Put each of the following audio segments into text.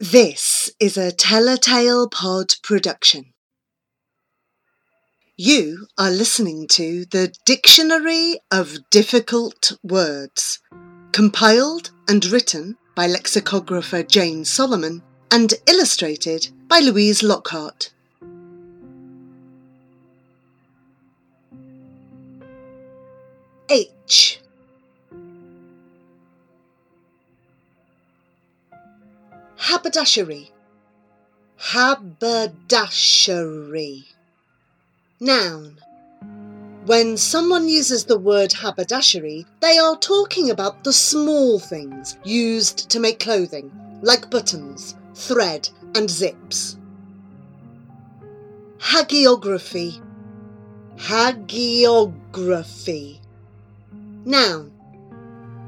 This is a Telltale Pod production. You are listening to the Dictionary of Difficult Words, compiled and written by lexicographer Jane Solomon and illustrated by Louise Lockhart. H Haberdashery. Haberdashery. Noun. When someone uses the word haberdashery, they are talking about the small things used to make clothing, like buttons, thread, and zips. Hagiography. Hagiography. Noun.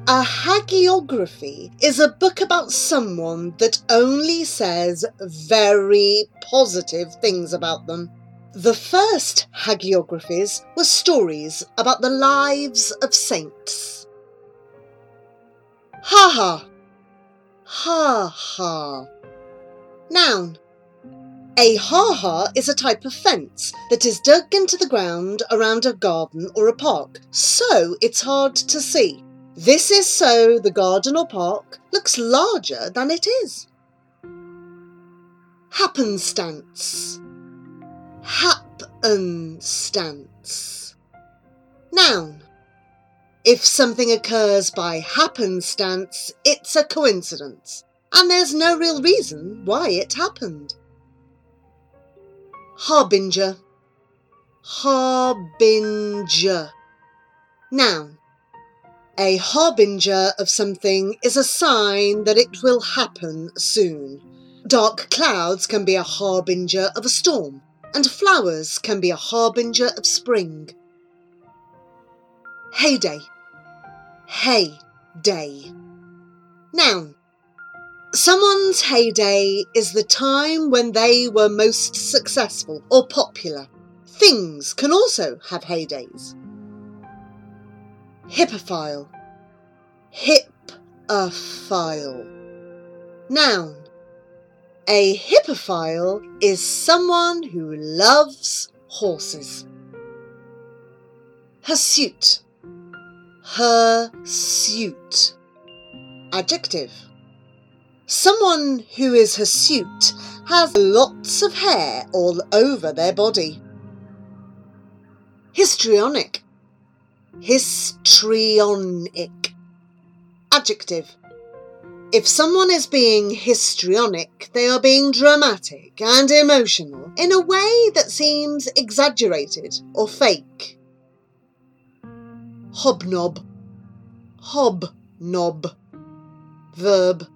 A hagiography is a book about someone that only says very positive things about them. The first hagiographies were stories about the lives of saints. Ha ha. Ha ha. Noun. A ha ha is a type of fence that is dug into the ground around a garden or a park, so it's hard to see. This is so the garden or park looks larger than it is. Happenstance. Happenstance. Noun. If something occurs by happenstance, it's a coincidence, and there's no real reason why it happened. Harbinger. Harbinger. Noun. A harbinger of something is a sign that it will happen soon. Dark clouds can be a harbinger of a storm, and flowers can be a harbinger of spring. Heyday. Heyday. Noun. Someone's heyday is the time when they were most successful or popular. Things can also have heydays. Hippophile. Hippophile. Noun. A hippophile is someone who loves horses. Hirsute. Hirsute. Adjective. Someone who is hirsute has lots of hair all over their body. Histrionic. Histrionic. Adjective. If someone is being histrionic, they are being dramatic and emotional in a way that seems exaggerated or fake. Hobnob. Hobnob. Verb.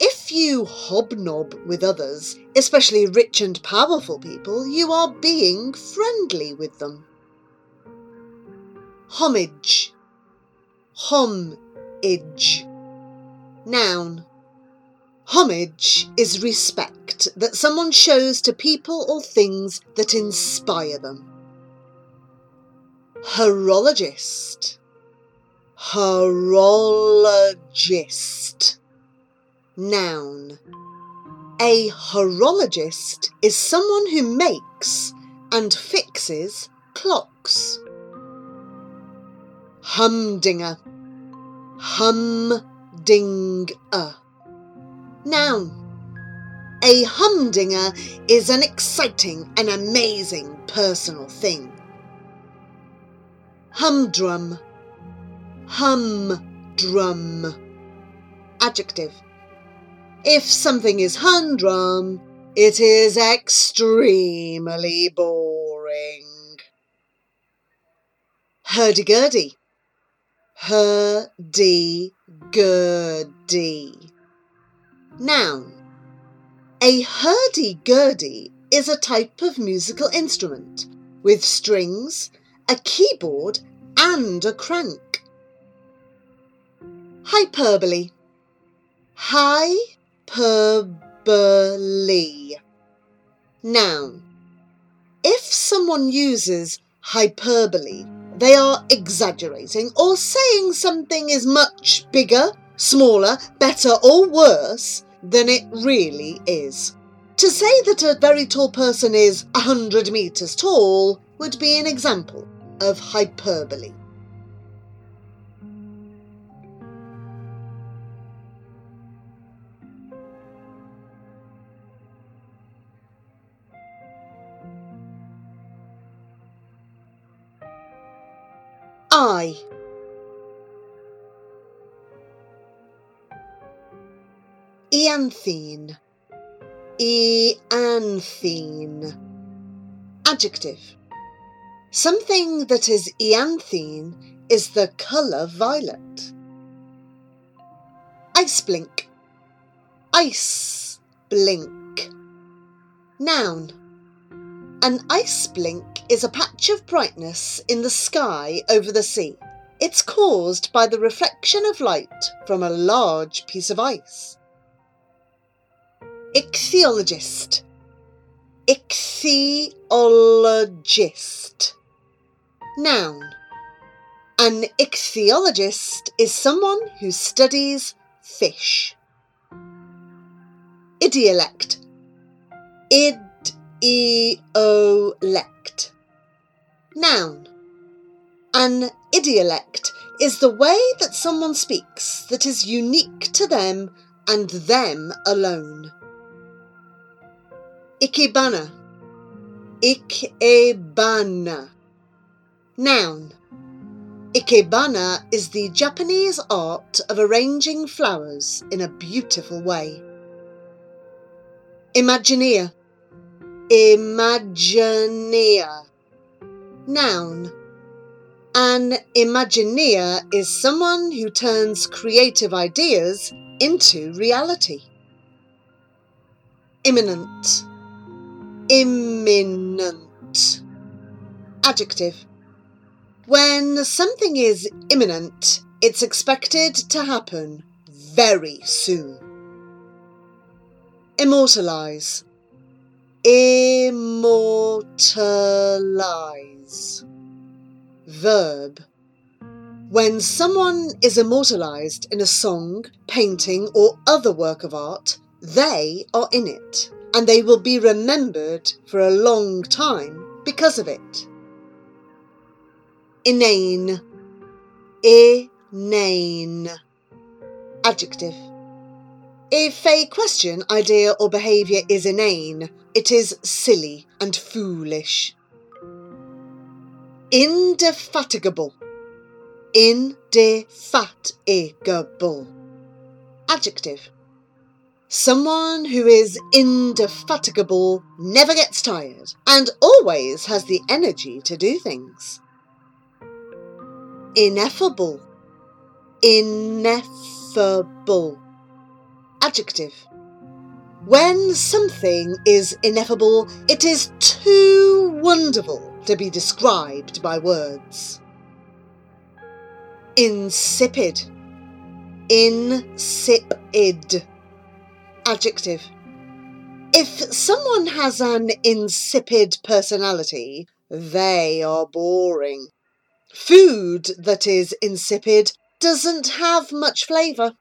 If you hobnob with others, especially rich and powerful people, you are being friendly with them. Homage. Homage. Noun. Homage is respect that someone shows to people or things that inspire them. Horologist. Horologist. Noun. A horologist is someone who makes and fixes clocks. Humdinger. Humdinger. Noun. A humdinger is an exciting and amazing personal thing. Humdrum. Humdrum. Adjective. If something is humdrum, it is extremely boring. Hurdy-gurdy hurdy-gurdy. Noun. A hurdy-gurdy is a type of musical instrument with strings, a keyboard, and a crank. Hyperbole. Hyperbole. Noun. If someone uses hyperbole they are exaggerating or saying something is much bigger, smaller, better, or worse than it really is. To say that a very tall person is 100 metres tall would be an example of hyperbole. I. Ianthine. Ianthine. Adjective. Something that is ianthine is the colour violet. Ice blink. Ice blink. Noun. An ice blink is a patch of brightness in the sky over the sea. It's caused by the reflection of light from a large piece of ice. Ichthyologist. Ichthyologist. Noun. An ichthyologist is someone who studies fish. Idiolect. Idiolect. Noun. An idiolect is the way that someone speaks that is unique to them and them alone. Ikebana. Ikebana. Noun. Ikebana is the Japanese art of arranging flowers in a beautiful way. Imagineer. Imagineer. Noun. An Imagineer is someone who turns creative ideas into reality. Imminent. Imminent. Adjective. When something is imminent, it's expected to happen very soon. Immortalize. Immortalize. Verb. When someone is immortalized in a song, painting, or other work of art, they are in it, and they will be remembered for a long time because of it. Inane. Inane. Adjective. If a question, idea, or behaviour is inane, it is silly and foolish. Indefatigable. Indefatigable. Adjective. Someone who is indefatigable never gets tired and always has the energy to do things. Ineffable. Ineffable. Adjective. When something is ineffable, it is too wonderful to be described by words. Insipid. Insipid. Adjective. If someone has an insipid personality, they are boring. Food that is insipid doesn't have much flavour.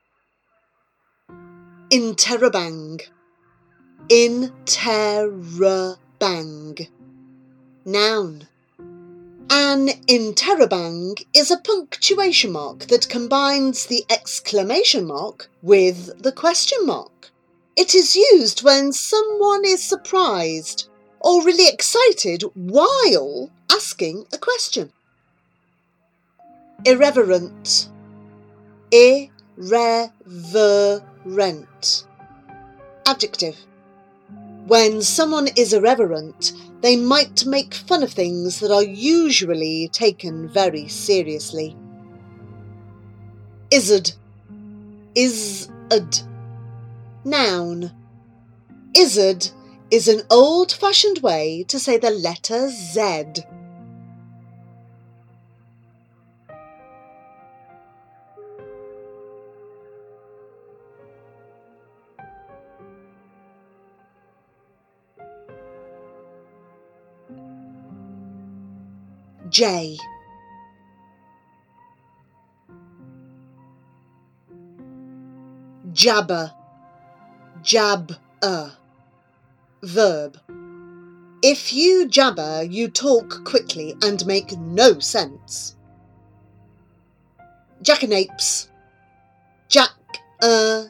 Interrobang. Interrobang. Noun. An interrobang is a punctuation mark that combines the exclamation mark with the question mark. It is used when someone is surprised or really excited while asking a question. Irreverent. Irreverent. Adjective. When someone is irreverent, they might make fun of things that are usually taken very seriously. Izzard. Is-ad. Noun. Izzard is an old fashioned way to say the letter Z. J. Jabber. Jab-er. Verb. If you jabber, you talk quickly and make no sense. Jackanapes. Jack-a-napes.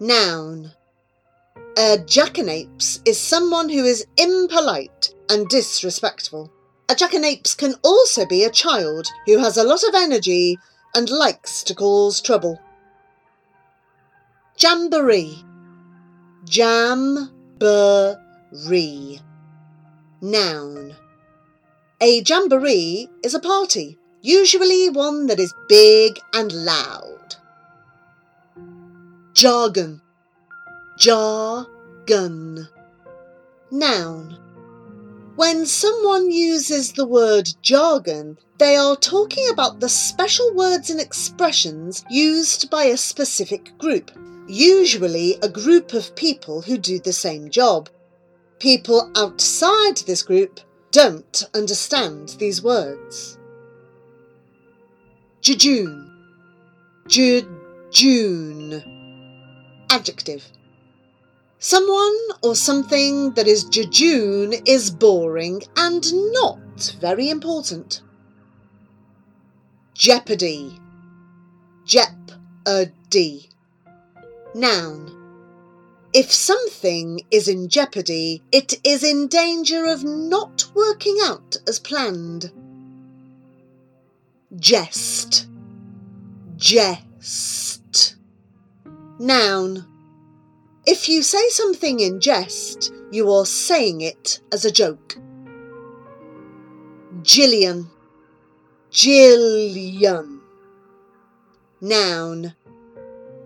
Noun. A jackanapes is someone who is impolite and disrespectful. A jackanapes can also be a child who has a lot of energy and likes to cause trouble. Jamboree. Jamboree. Noun. A jamboree is a party, usually one that is big and loud. Jargon. Jargon. Noun. When someone uses the word jargon, they are talking about the special words and expressions used by a specific group, usually a group of people who do the same job. People outside this group don't understand these words. Jejune. Jejune. Adjective. Someone or something that is jejune is boring and not very important. Jeopardy. Jeopardy. Noun. If something is in jeopardy, it is in danger of not working out as planned. Jest. Jest. Noun. If you say something in jest, you are saying it as a joke. Jillion. Jillion. Noun.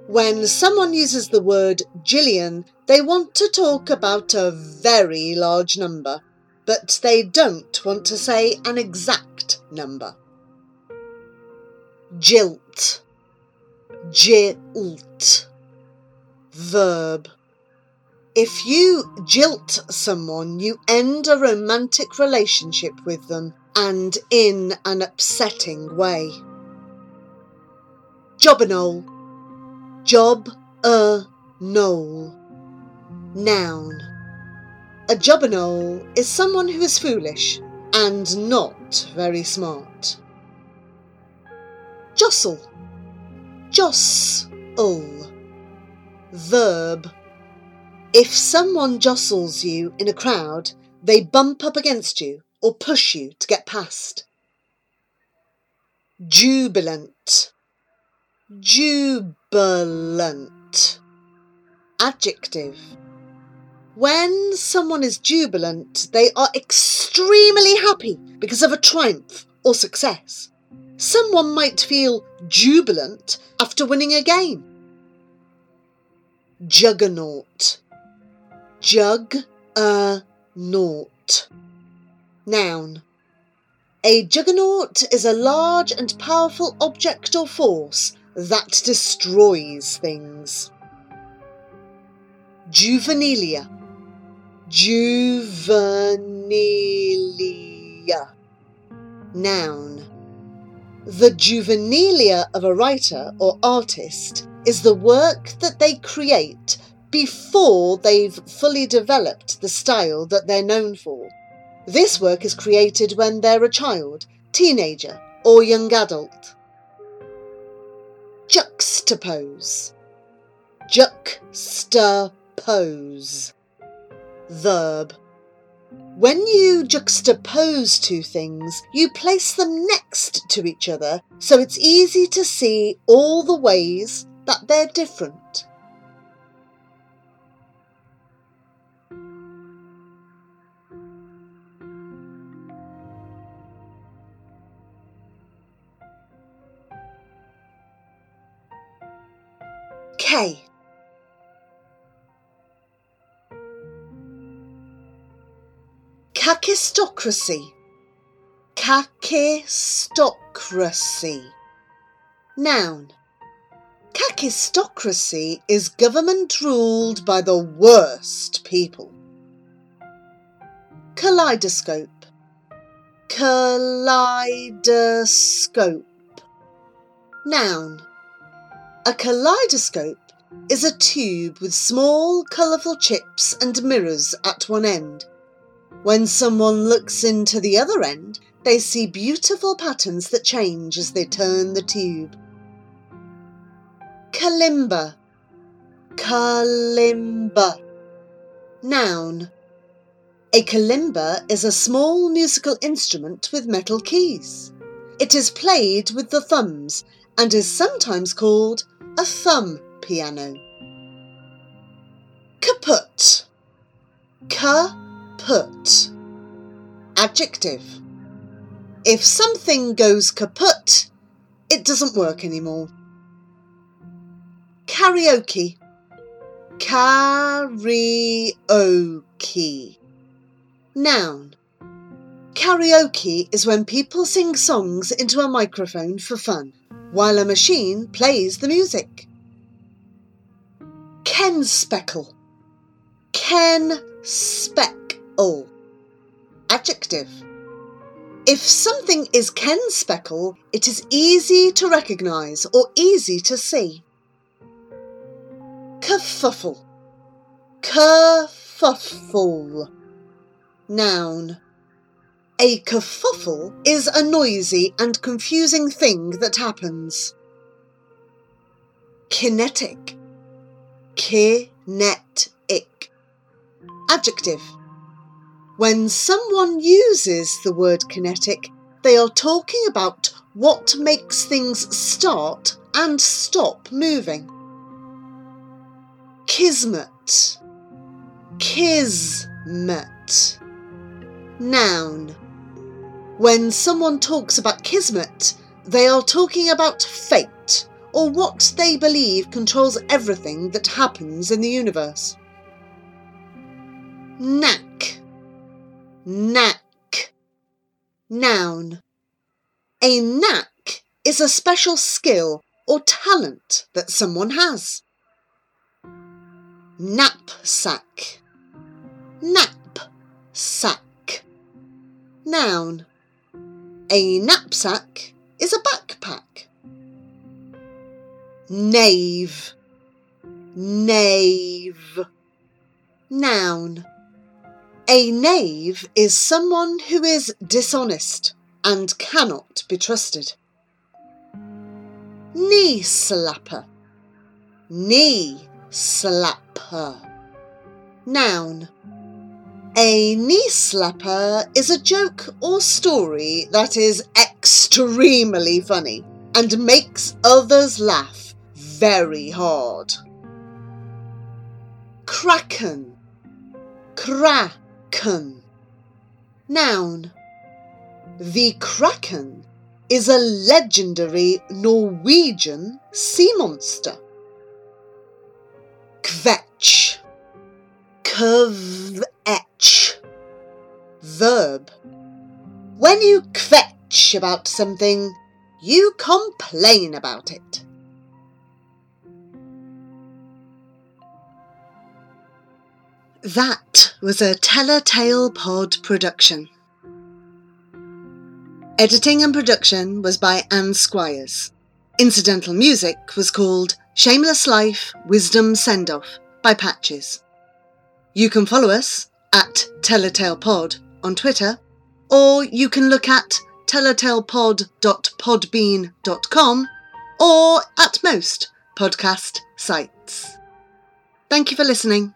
When someone uses the word Jillion, they want to talk about a very large number, but they don't want to say an exact number. Jilt. Jilt verb. If you jilt someone, you end a romantic relationship with them and in an upsetting way. Jobbernowl. Job a knoll. Noun. A jobbernowl is someone who is foolish and not very smart. Jostle. Jostle verb. If someone jostles you in a crowd, they bump up against you or push you to get past. Jubilant. Jubilant. Adjective. When someone is jubilant, they are extremely happy because of a triumph or success. Someone might feel jubilant after winning a game. Juggernaut. Jug a naught. Noun. A juggernaut is a large and powerful object or force that destroys things. Juvenilia. Juvenilia. Noun. The juvenilia of a writer or artist is the work that they create before they've fully developed the style that they're known for. This work is created when they're a child, teenager, or young adult. Juxtapose. Juxtapose. Verb. When you juxtapose two things, you place them next to each other so it's easy to see all the ways that they're different. K. Kakistocracy. Kakistocracy. Noun. Kakistocracy is government ruled by the worst people. Kaleidoscope. Kaleidoscope. Noun. A kaleidoscope is a tube with small colourful chips and mirrors at one end. When someone looks into the other end, they see beautiful patterns that change as they turn the tube. Kalimba. Kalimba. Noun. A kalimba is a small musical instrument with metal keys. It is played with the thumbs and is sometimes called a thumb piano. Kaput. Kaput. Adjective. If something goes kaput, it doesn't work anymore. Karaoke. Karaoke. Noun. Karaoke is when people sing songs into a microphone for fun, while a machine plays the music. Kenspeckle. Ken speckle. Adjective. If something is Ken speckle, it is easy to recognise or easy to see. Kerfuffle. Kerfuffle. Noun. A kerfuffle is a noisy and confusing thing that happens. Kinetic. Kinetic. Adjective. When someone uses the word kinetic, they are talking about what makes things start and stop moving. Kismet. Kismet. Noun. When someone talks about kismet, they are talking about fate or what they believe controls everything that happens in the universe. Knack. Knack. Noun. A knack is a special skill or talent that someone has. Knapsack. Knapsack. Noun. A knapsack is a backpack. Knave. Knave. Noun. A knave is someone who is dishonest and cannot be trusted. Knee slapper. Knee slapper. Noun. A knee slapper is a joke or story that is extremely funny and makes others laugh very hard. Kraken. Kraken. Noun. The Kraken is a legendary Norwegian sea monster. Kvetch. Kvetch Verb. When you kvetch about something, you complain about it. That was a Telltale Pod production. Editing and production was by Anne Squires. Incidental music was called Shameless Life Wisdom Send Off by Patches. You can follow us at TelltalePod on Twitter, or you can look at telltalepod.podbean.com or at most podcast sites. Thank you for listening.